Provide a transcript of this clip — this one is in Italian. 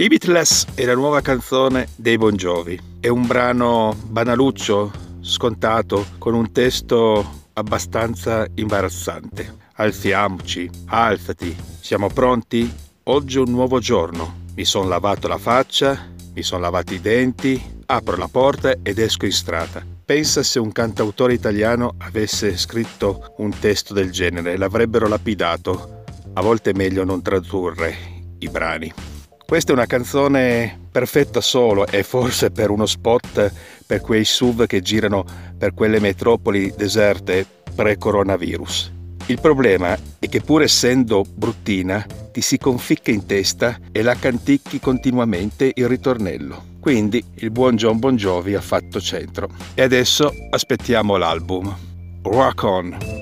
Limitless è la nuova canzone dei Bon Jovi. È un brano banaluccio, scontato, con un testo abbastanza imbarazzante. Alziamoci, alzati, siamo pronti? Oggi è un nuovo giorno. Mi sono lavato la faccia, mi sono lavati i denti, apro la porta ed esco in strada. Pensa se un cantautore italiano avesse scritto un testo del genere, l'avrebbero lapidato. A volte è meglio non tradurre i brani. Questa è una canzone perfetta solo e forse per uno spot per quei SUV che girano per quelle metropoli deserte pre-coronavirus. Il problema è che pur essendo bruttina ti si conficca in testa e la canticchi continuamente il ritornello. Quindi il buon John Bon Jovi ha fatto centro. E adesso aspettiamo l'album. Rock on!